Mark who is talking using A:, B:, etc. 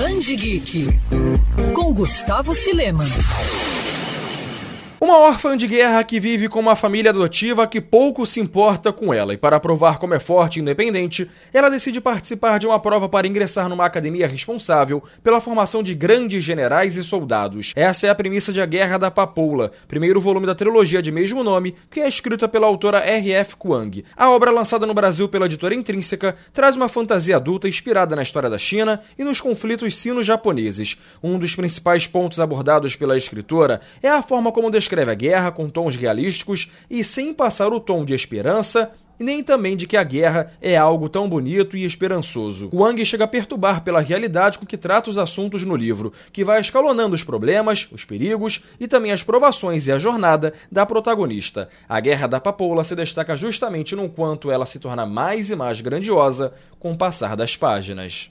A: Band Geek com Gustavo Silema.
B: Uma órfã de guerra que vive com uma família adotiva que pouco se importa com ela, e para provar como é forte e independente, ela decide participar de uma prova para ingressar numa academia responsável pela formação de grandes generais e soldados. Essa é a premissa de A Guerra da Papoula, primeiro volume da trilogia de mesmo nome, que é escrita pela autora R.F. Kuang. A obra, lançada no Brasil pela editora Intrínseca, traz uma fantasia adulta inspirada na história da China e nos conflitos sino-japoneses. Um dos principais pontos abordados pela escritora é a forma como descreve descreve a guerra com tons realísticos e sem passar o tom de esperança nem também de que a guerra é algo tão bonito e esperançoso. Wang chega a perturbar pela realidade com que trata os assuntos no livro, que vai escalonando os problemas, os perigos e também as provações e a jornada da protagonista. A Guerra da Papoula se destaca justamente no quanto ela se torna mais e mais grandiosa com o passar das páginas.